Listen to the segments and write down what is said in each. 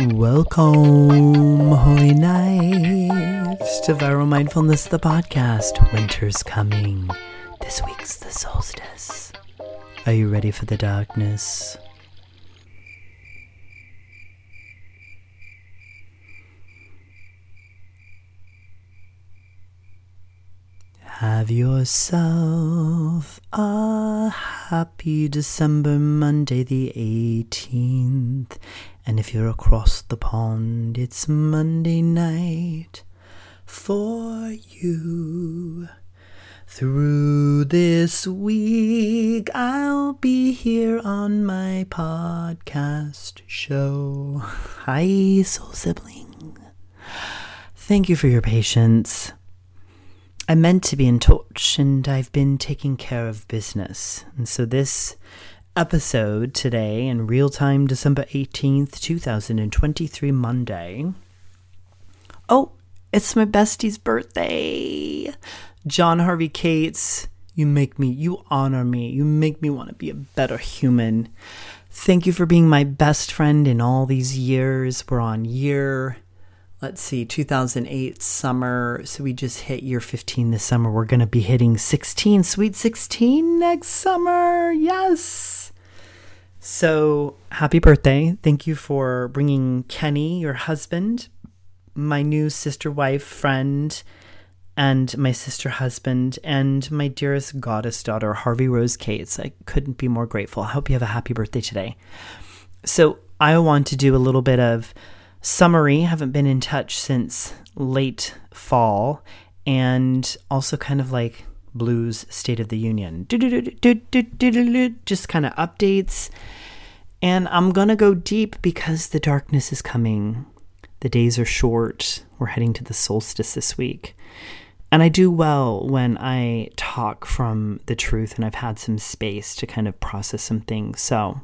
Welcome, holy knights, to Viral Mindfulness, the podcast. Winter's coming. This week's the solstice. Are you ready for the darkness? Have yourself a happy December Monday the 18th. And if you're across the pond, it's Monday night for you. Through this week, I'll be here on my podcast show. Hi, Soul Sibling. Thank you for your patience. I meant to be in touch and I've been taking care of business. And so this episode today in real time, December 18th, 2023, Monday. Oh, it's my bestie's birthday. John Harvey Cates, you make me, you honor me, you make me want to be a better human. Thank you for being my best friend in all these years. We're on year let's see, 2008 summer. So we just hit year 15 this summer. We're going to be hitting 16, sweet 16 next summer. Yes. So happy birthday. Thank you for bringing Kenny, your husband, my new sister wife, friend, and my sister husband, and my dearest goddess daughter, Harvey Rose Cates. I couldn't be more grateful. I hope you have a happy birthday today. So I want to do a little bit of summary. Haven't been in touch since late fall, and also kind of like blues state of the union. Just kind of updates. And I'm going to go deep because the darkness is coming. The days are short. We're heading to the solstice this week. And I do well when I talk from the truth and I've had some space to kind of process some things. So,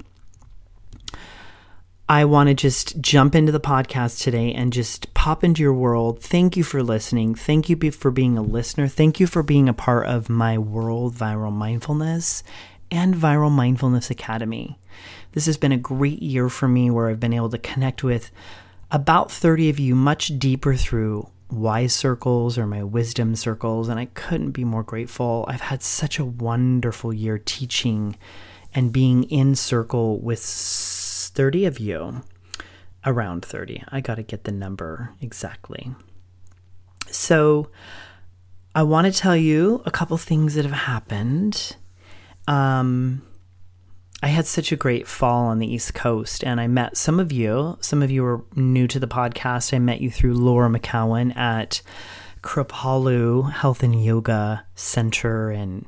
I want to just jump into the podcast today and just pop into your world. Thank you for listening. Thank you for being a listener. Thank you for being a part of my world, Viral Mindfulness and Viral Mindfulness Academy. This has been a great year for me where I've been able to connect with about 30 of you much deeper through wise circles or my wisdom circles, and I couldn't be more grateful. I've had such a wonderful year teaching and being in circle with 30 of you, around 30. I got to get the number exactly. So, I want to tell you a couple things that have happened. Um, I had such a great fall on the East Coast, and I met some of you. Some of you are new to the podcast. I met you through Laura McKowen at Kripalu Health and Yoga Center. And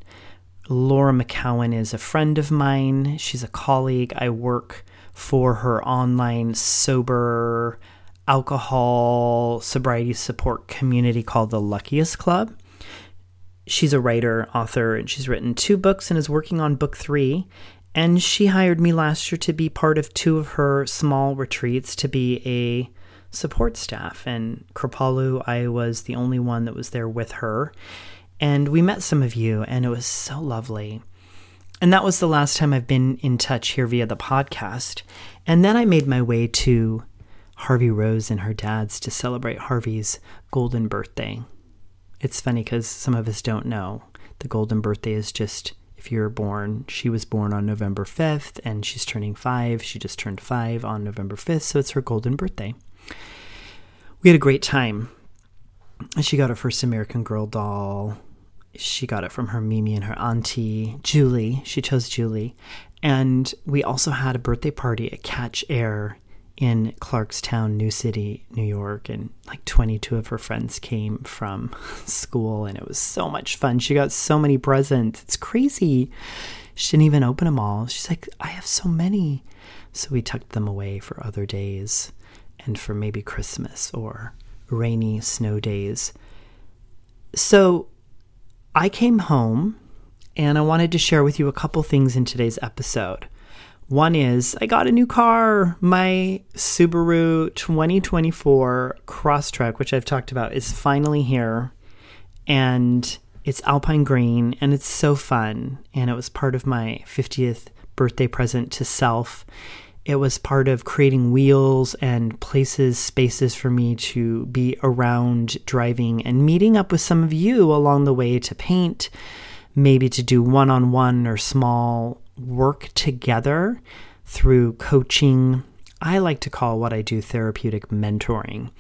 Laura McKowen is a friend of mine. She's a colleague. I work for her online sober alcohol sobriety support community called the Luckiest Club. She's a writer, author, and she's written two books and is working on book three. And she hired me last year to be part of two of her small retreats to be a support staff. And Kripalu, I was the only one that was there with her. And we met some of you, and it was so lovely. And that was the last time I've been in touch here via the podcast. And then I made my way to Harvey Rose and her dad's to celebrate Harvey's golden birthday. It's funny because some of us don't know. The golden birthday is just if you're born, she was born on November 5th and she's turning five. She just turned five on November 5th, so it's her golden birthday. We had a great time. She got her first American Girl doll she got it from her Mimi and her auntie, Julie. She chose Julie. And we also had a birthday party at Catch Air in Clarkstown, New City, New York. And like 22 of her friends came from school, and it was so much fun. She got so many presents. It's crazy. She didn't even open them all. She's like, I have so many. So we tucked them away for other days and for maybe Christmas or rainy snow days. So I came home and I wanted to share with you a couple things in today's episode. One is I got a new car. My Subaru 2024 Crosstrek, which I've talked about, is finally here. And it's Alpine Green and it's so fun. And it was part of my 50th birthday present to self. It was part of creating wheels and places, spaces for me to be around driving and meeting up with some of you along the way to paint, maybe to do one on one or small work together through coaching. I like to call what I do therapeutic mentoring.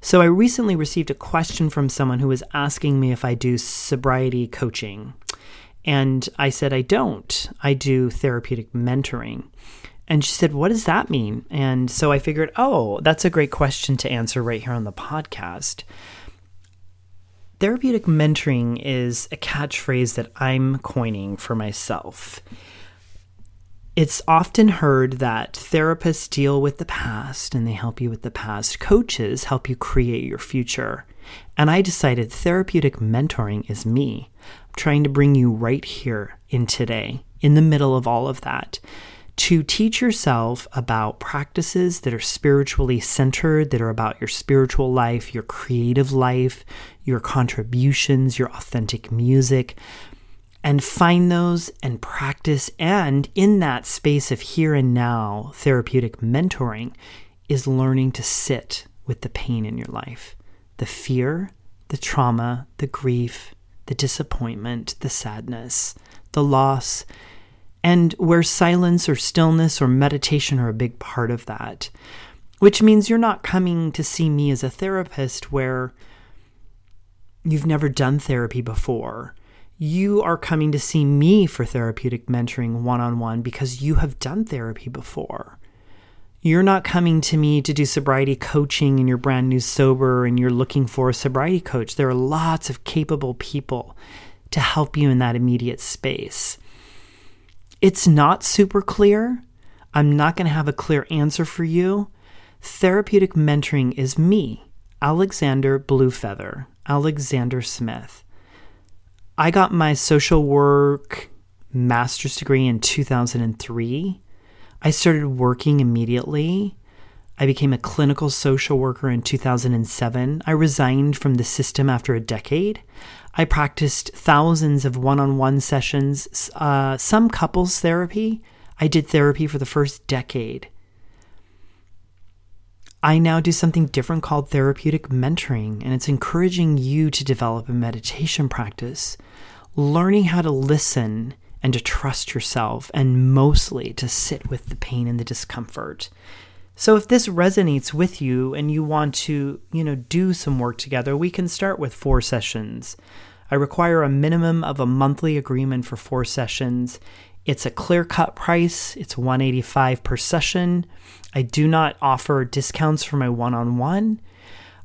So I recently received a question from someone who was asking me if I do sobriety coaching. And I said, I don't. I do therapeutic mentoring. And she said, What does that mean? And so I figured, oh, that's a great question to answer right here on the podcast. Therapeutic mentoring is a catchphrase that I'm coining for myself. It's often heard that therapists deal with the past and they help you with the past. Coaches help you create your future. And I decided therapeutic mentoring is me. I'm trying to bring you right here in today, in the middle of all of that to teach yourself about practices that are spiritually centered, that are about your spiritual life, your creative life, your contributions, your authentic music, and find those and practice. And in that space of here and now, therapeutic mentoring is learning to sit with the pain in your life the fear, the trauma, the grief, the disappointment, the sadness, the loss and where silence or stillness or meditation are a big part of that. Which means you're not coming to see me as a therapist where you've never done therapy before. You are coming to see me for therapeutic mentoring one on one because you have done therapy before. You're not coming to me to do sobriety coaching and you're brand new sober and you're looking for a sobriety coach. There are lots of capable people to help you in that immediate space. It's not super clear. I'm not going to have a clear answer for you. Therapeutic mentoring is me, Alexander Bluefeather, Alexander Smith. I got my social work master's degree in 2003. I started working immediately. I became a clinical social worker in 2007. I resigned from the system after a decade. I practiced thousands of one on one sessions, uh, some couples therapy. I did therapy for the first decade. I now do something different called therapeutic mentoring, and it's encouraging you to develop a meditation practice, learning how to listen and to trust yourself, and mostly to sit with the pain and the discomfort. So if this resonates with you and you want to, you know, do some work together, we can start with 4 sessions. I require a minimum of a monthly agreement for 4 sessions. It's a clear-cut price. It's 185 per session. I do not offer discounts for my one-on-one.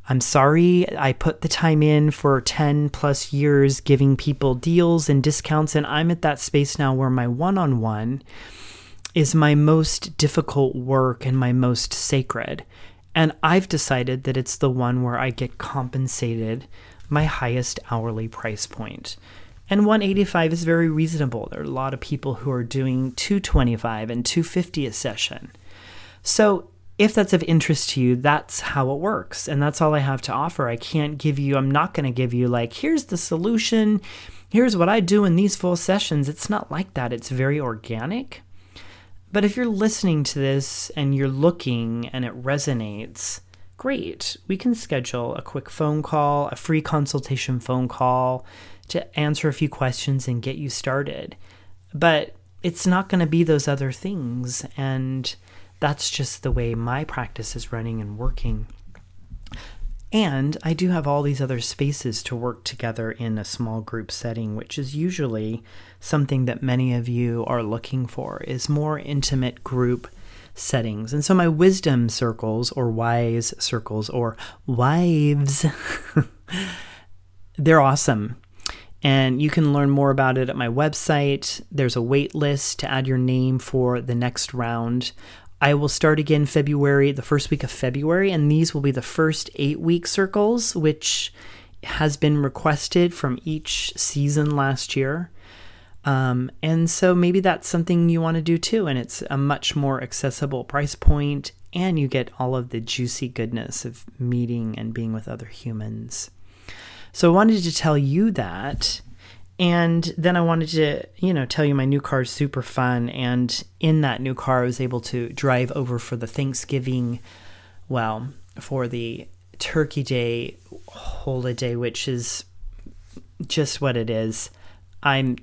I'm sorry, I put the time in for 10 plus years giving people deals and discounts, and I'm at that space now where my one on one is my most difficult work and my most sacred. And I've decided that it's the one where I get compensated my highest hourly price point. And 185 is very reasonable. There are a lot of people who are doing 225 and 250 a session. So, if that's of interest to you, that's how it works. And that's all I have to offer. I can't give you, I'm not going to give you, like, here's the solution. Here's what I do in these full sessions. It's not like that. It's very organic. But if you're listening to this and you're looking and it resonates, great. We can schedule a quick phone call, a free consultation phone call to answer a few questions and get you started. But it's not going to be those other things. And that's just the way my practice is running and working. And I do have all these other spaces to work together in a small group setting, which is usually something that many of you are looking for is more intimate group settings. And so my wisdom circles or wise circles or wives they're awesome. And you can learn more about it at my website. There's a wait list to add your name for the next round. I will start again February, the first week of February, and these will be the first eight week circles, which has been requested from each season last year. Um, and so maybe that's something you want to do too. And it's a much more accessible price point, and you get all of the juicy goodness of meeting and being with other humans. So I wanted to tell you that And then I wanted to, you know, tell you my new car is super fun. And in that new car, I was able to drive over for the Thanksgiving, well, for the Turkey Day holiday, which is just what it is. I'm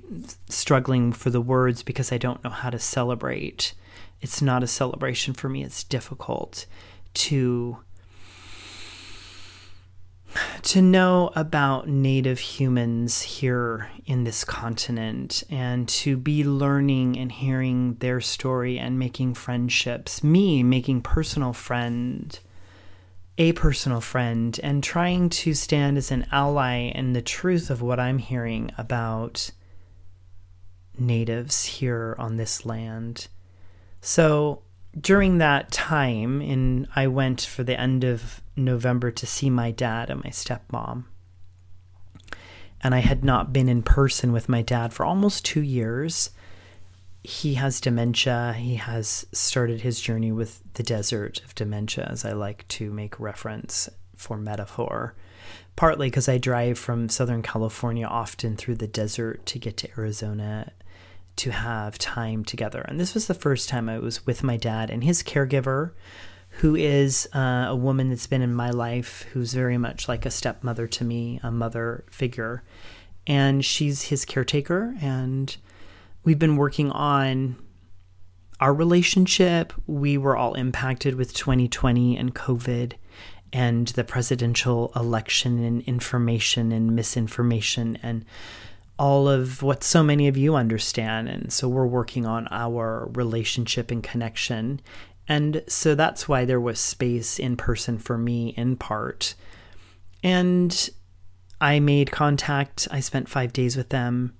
struggling for the words because I don't know how to celebrate. It's not a celebration for me. It's difficult to to know about native humans here in this continent and to be learning and hearing their story and making friendships me making personal friend a personal friend and trying to stand as an ally in the truth of what I'm hearing about natives here on this land. So during that time, and I went for the end of November to see my dad and my stepmom. And I had not been in person with my dad for almost two years he has dementia. He has started his journey with the desert of dementia, as I like to make reference for metaphor. Partly because I drive from Southern California often through the desert to get to Arizona to have time together. And this was the first time I was with my dad and his caregiver, who is uh, a woman that's been in my life, who's very much like a stepmother to me, a mother figure. And she's his caretaker. And we've been working on our relationship. We were all impacted with 2020 and COVID and the presidential election and information and misinformation and all of what so many of you understand. And so we're working on our relationship and connection. And so that's why there was space in person for me in part. And I made contact. I spent five days with them.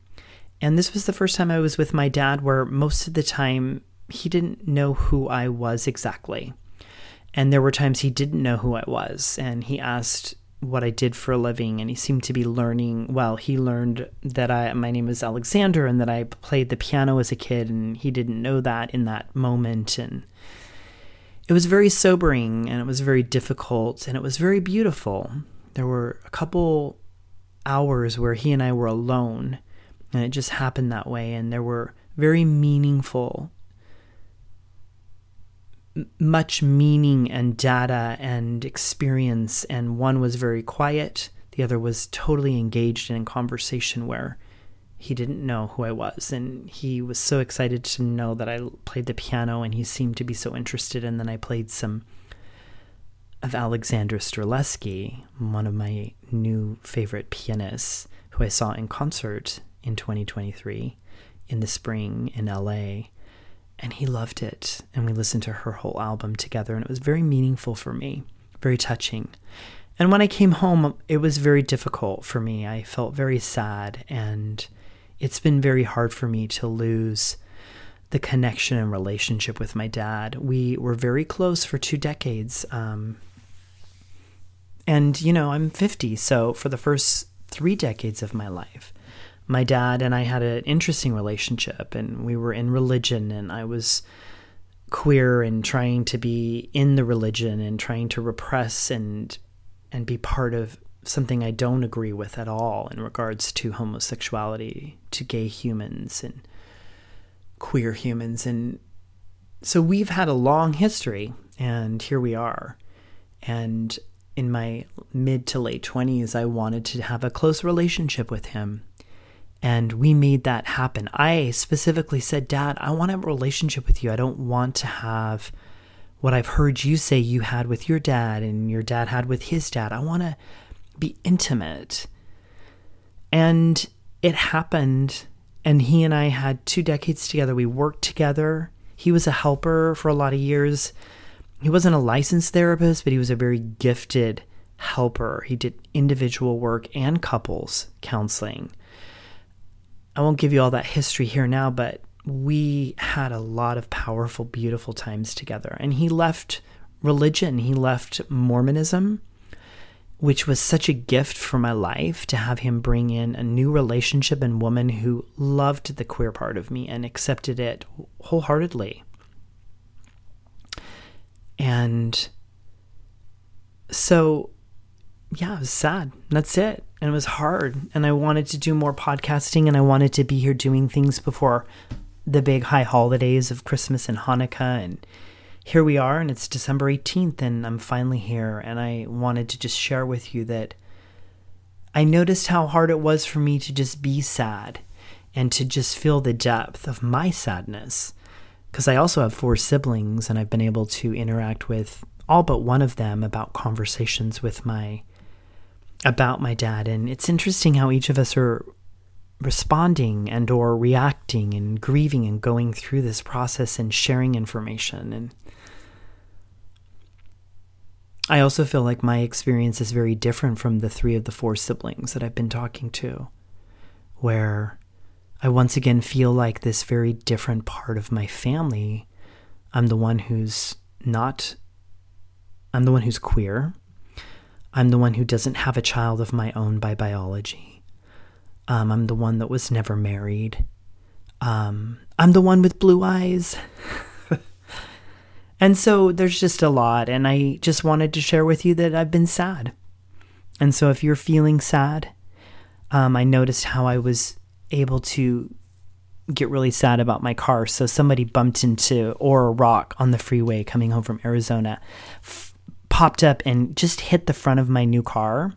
And this was the first time I was with my dad where most of the time he didn't know who I was exactly. And there were times he didn't know who I was. And he asked what I did for a living. And he seemed to be learning. Well, he learned that I, my name is Alexander and that I played the piano as a kid. And he didn't know that in that moment. And it was very sobering and it was very difficult and it was very beautiful. There were a couple hours where he and I were alone and it just happened that way. And there were very meaningful, much meaning and data and experience. And one was very quiet, the other was totally engaged in conversation where he didn't know who I was. And he was so excited to know that I played the piano, and he seemed to be so interested. And then I played some of Alexandra Stréliski, one of my new favorite pianists, who I saw in concert in 2023 in the spring in LA. And he loved it. And we listened to her whole album together. And it was very meaningful for me, very touching. And when I came home, it was very difficult for me. I felt very sad. And it's been very hard for me to lose the connection and relationship with my dad. We were very close for two decades. Um, and, you know, I'm 50. So for the first three decades of my life, my dad and I had an interesting relationship, and we were in religion, and I was queer and trying to be in the religion and trying to repress and and be part of something I don't agree with at all in regards to homosexuality, to gay humans and queer humans and so we've had a long history and here we are. And in my mid to late 20s I wanted to have a close relationship with him and we made that happen. I specifically said, Dad, I want a relationship with you. I don't want to have what I've heard you say you had with your dad and your dad had with his dad. I want to be intimate. And it happened. And he and I had two decades together. We worked together. He was a helper for a lot of years. He wasn't a licensed therapist, but he was a very gifted helper. He did individual work and couples counseling. I won't give you all that history here now, but we had a lot of powerful, beautiful times together. And he left religion, he left Mormonism, which was such a gift for my life to have him bring in a new relationship and woman who loved the queer part of me and accepted it wholeheartedly. And so yeah, it was sad. That's it. And it was hard. And I wanted to do more podcasting and I wanted to be here doing things before the big high holidays of Christmas and Hanukkah. And here we are, and it's December 18th, and I'm finally here. And I wanted to just share with you that I noticed how hard it was for me to just be sad and to just feel the depth of my sadness. Because I also have four siblings, and I've been able to interact with all but one of them about conversations with my about my dad and it's interesting how each of us are responding and or reacting and grieving and going through this process and sharing information and I also feel like my experience is very different from the three of the four siblings that I've been talking to, where I once again feel like this very different part of my family. I'm the one who's not, I'm the one who's queer. I'm the one who doesn't have a child of my own by biology. Um, I'm the one that was never married. Um, I'm the one with blue eyes. And so there's just a lot. And I just wanted to share with you that I've been sad. And so if you're feeling sad, um, I noticed how I was able to get really sad about my car. So somebody bumped into or a rock on the freeway coming home from Arizona, popped up and just hit the front of my new car.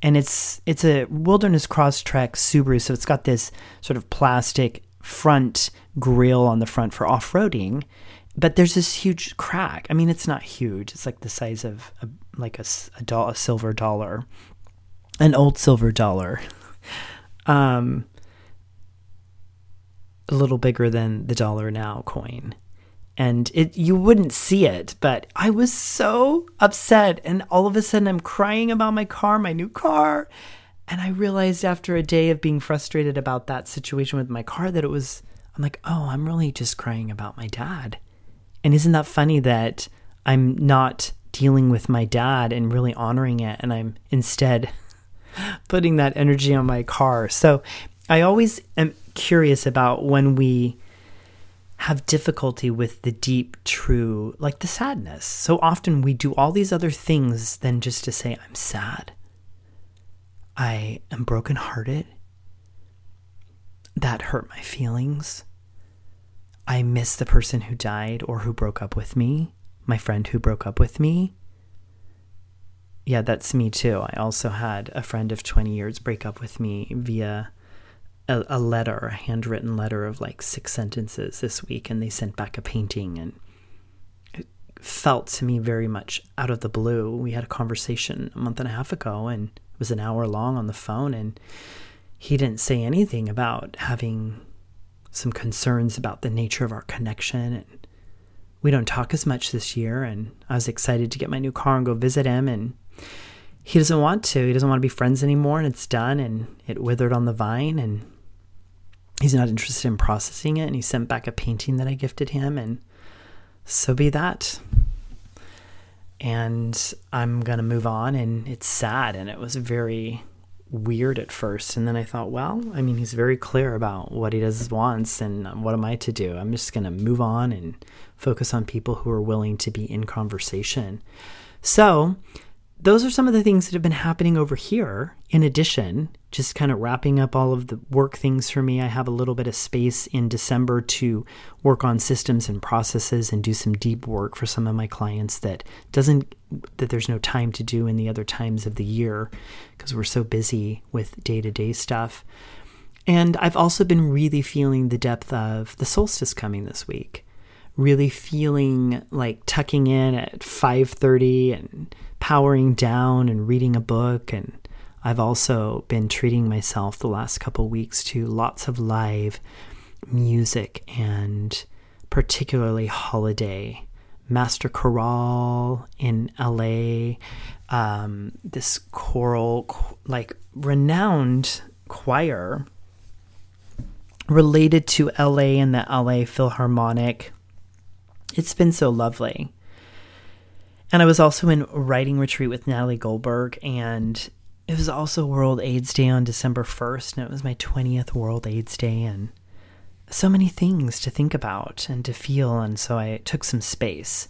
And it's it's a Wilderness Crosstrek Subaru, so it's got this sort of plastic front grill on the front for off-roading but there's this huge crack. I mean, it's not huge. It's like the size of a, like a, a, a silver dollar, an old silver dollar, um, a little bigger than the dollar now coin. And it you wouldn't see it, but I was so upset, and all of a sudden I'm crying about my car, my new car, and I realized after a day of being frustrated about that situation with my car that it was. I'm like, oh, I'm really just crying about my dad and isn't that funny that I'm not dealing with my dad and really honoring it, and I'm instead putting that energy on my car? So I always am curious about when we have difficulty with the deep, true, like the sadness. So often we do all these other things than just to say, I'm sad. I am brokenhearted. That hurt my feelings. I miss the person who died or who broke up with me, my friend who broke up with me. Yeah, that's me too. I also had a friend of 20 years break up with me via a, a letter, a handwritten letter of like six sentences this week, and they sent back a painting and it felt to me very much out of the blue. We had a conversation a month and a half ago and it was an hour long on the phone and he didn't say anything about having some concerns about the nature of our connection. And we don't talk as much this year. And I was excited to get my new car and go visit him. And he doesn't want to. He doesn't want to be friends anymore. And it's done. And it withered on the vine. And he's not interested in processing it. And he sent back a painting that I gifted him. And so be that. And I'm going to move on. And it's sad. And it was very weird at first. And then I thought, well, I mean, he's very clear about what he does wants, and what am I to do? I'm just going to move on and focus on people who are willing to be in conversation. So those are some of the things that have been happening over here. In addition, just kind of wrapping up all of the work things for me, I have a little bit of space in December to work on systems and processes and do some deep work for some of my clients that doesn't that there's no time to do in the other times of the year because we're so busy with day-to-day stuff. And I've also been really feeling the depth of the solstice coming this week. Really feeling like tucking in at 5:30 and powering down and reading a book. And I've also been treating myself the last couple weeks to lots of live music and particularly holiday. Master Chorale in LA, um, this choral, like renowned choir related to LA and the LA Philharmonic. It's been so lovely. And I was also in writing retreat with Natalie Goldberg, and it was also World AIDS Day on December 1st, and it was my 20th World AIDS Day, and so many things to think about and to feel. And so I took some space.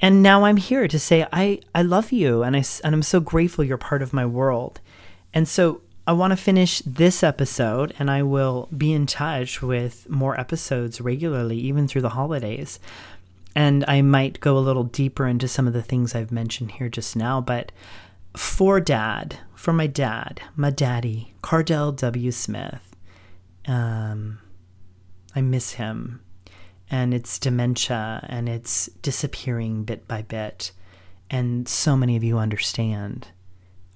And now I'm here to say I I love you and I and I'm so grateful you're part of my world. And so I want to finish this episode and I will be in touch with more episodes regularly even through the holidays. And I might go a little deeper into some of the things I've mentioned here just now, but for dad, for my dad, my daddy, Cardell W. Smith. Um, I miss him. And it's dementia and it's disappearing bit by bit. And so many of you understand.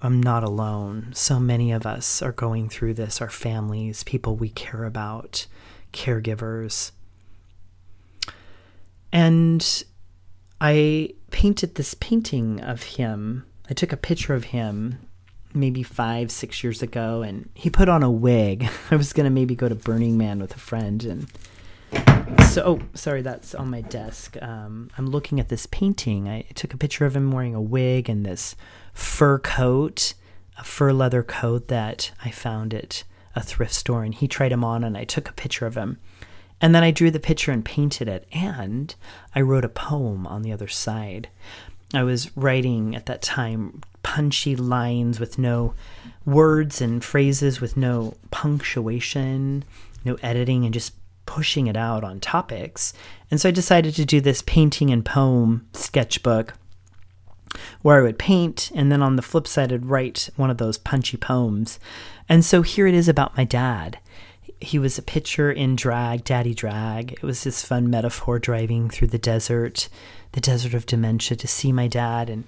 I'm not alone. So many of us are going through this, our families, people we care about, caregivers. And I painted this painting of him. I took a picture of him maybe five, six years ago, and he put on a wig. I was going to maybe go to Burning Man with a friend. And so, oh, sorry, that's on my desk. Um, I'm looking at this painting. I took a picture of him wearing a wig and this fur coat, a fur leather coat that I found at a thrift store. And he tried him on, and I took a picture of him. And then I drew the picture and painted it. And I wrote a poem on the other side. I was writing at that time punchy lines with no words and phrases with no punctuation, no editing, and just pushing it out on topics. And so I decided to do this painting and poem sketchbook where I would paint, and then on the flip side, I'd write one of those punchy poems. And so here it is about my dad. He was a pitcher in drag, daddy drag. It was this fun metaphor driving through the desert, the desert of dementia, to see my dad. And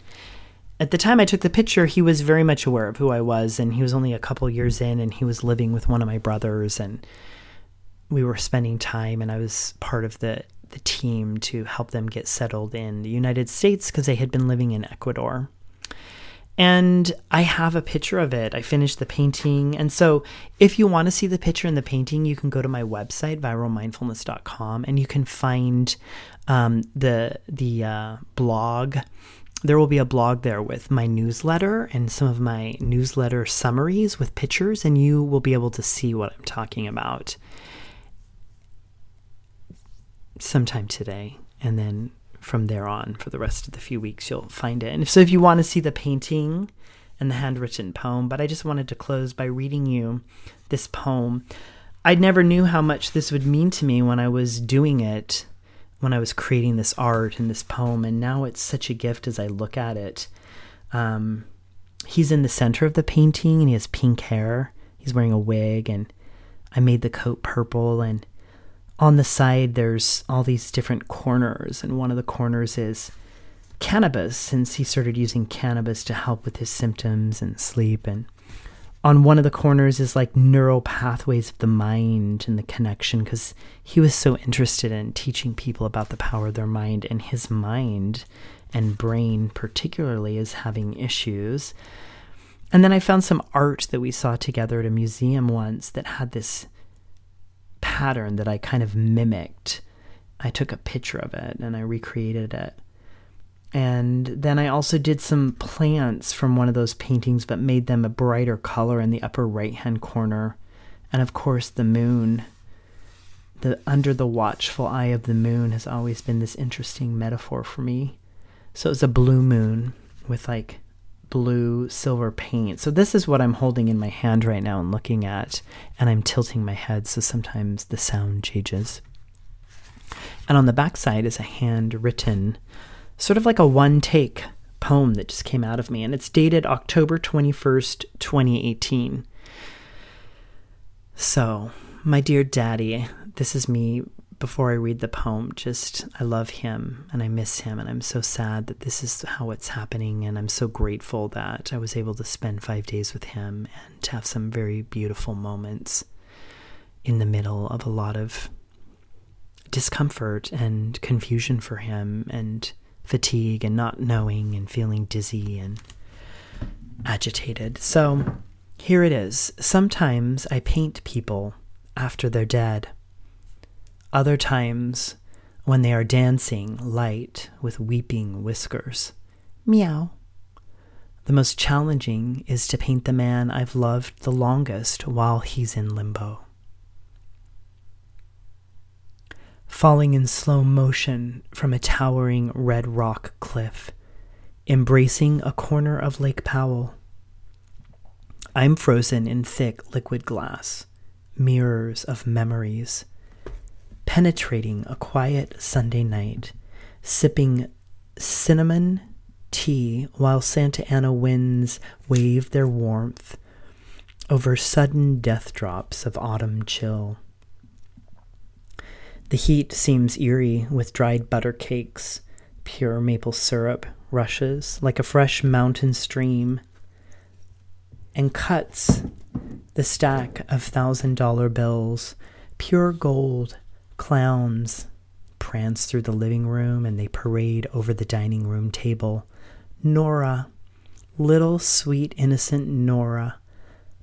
at the time I took the picture, he was very much aware of who I was, and he was only a couple years in, and he was living with one of my brothers, and we were spending time, and I was part of the the team to help them get settled in the United States because they had been living in Ecuador. And I have a picture of it. I finished the painting. And so, if you want to see the picture and the painting, you can go to my website, viralmindfulness.com, and you can find um, the, the uh, blog there will be a blog there with my newsletter and some of my newsletter summaries with pictures, and you will be able to see what I'm talking about sometime today. And then from there on, for the rest of the few weeks, you'll find it. And so if you want to see the painting and the handwritten poem, but I just wanted to close by reading you this poem. I never knew how much this would mean to me when I was doing it when I was creating this art and this poem, and now it's such a gift as I look at it. Um, he's in the center of the painting and he has pink hair. He's wearing a wig, and I made the coat purple. And on the side, there's all these different corners, and one of the corners is cannabis, since he started using cannabis to help with his symptoms and sleep. And on one of the corners is like neural pathways of the mind and the connection because he was so interested in teaching people about the power of their mind and his mind and brain particularly is having issues. And then i found some art that we saw together at a museum once that had this pattern that i kind of mimicked. I took a picture of it and i recreated it and then I also did some plants from one of those paintings, but made them a brighter color in the upper right hand corner. And of course, the moon. The under the watchful eye of the moon has always been this interesting metaphor for me. So it's a blue moon with like blue silver paint. So this is what I'm holding in my hand right now and looking at, and I'm tilting my head so sometimes the sound changes. And on the back side is a handwritten sort of like a one take poem that just came out of me, and it's dated October 21st, 2018. So, my dear daddy, this is me before I read the poem. Just, I love him and I miss him, and I'm so sad that this is how it's happening. And I'm so grateful that I was able to spend five days with him and to have some very beautiful moments in the middle of a lot of discomfort and confusion for him and fatigue and not knowing and feeling dizzy and agitated. So here it is. Sometimes I paint people after they're dead. Other times, when they are dancing light with weeping whiskers. Meow. The most challenging is to paint the man I've loved the longest while he's in limbo. Falling in slow motion from a towering red rock cliff, embracing a corner of Lake Powell. I'm frozen in thick liquid glass, mirrors of memories, penetrating a quiet Sunday night, sipping cinnamon tea while Santa Ana winds wave their warmth over sudden death drops of autumn chill. The heat seems eerie with dried butter cakes, pure maple syrup rushes like a fresh mountain stream and cuts the stack of thousand dollar bills, pure gold clowns prance through the living room and they parade over the dining room table. Nora, little sweet innocent Nora,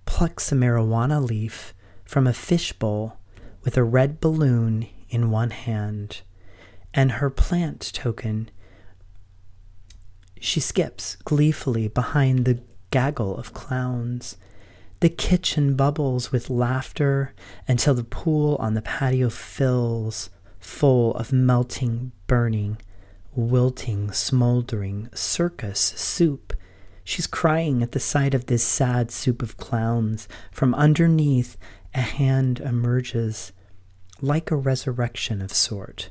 plucks a marijuana leaf from a fishbowl with a red balloon in one hand and her plant token. She skips gleefully behind the gaggle of clowns. The kitchen bubbles with laughter until the pool on the patio fills full of melting, burning, wilting, smoldering circus soup. She's crying at the sight of this sad soup of clowns. From underneath, a hand emerges like a resurrection of sort.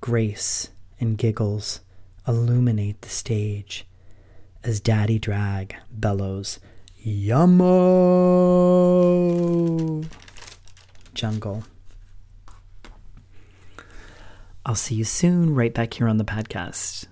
Grace and giggles illuminate the stage as Daddy Drag bellows, Yummo! Jungle. I'll see you soon, right back here on the podcast.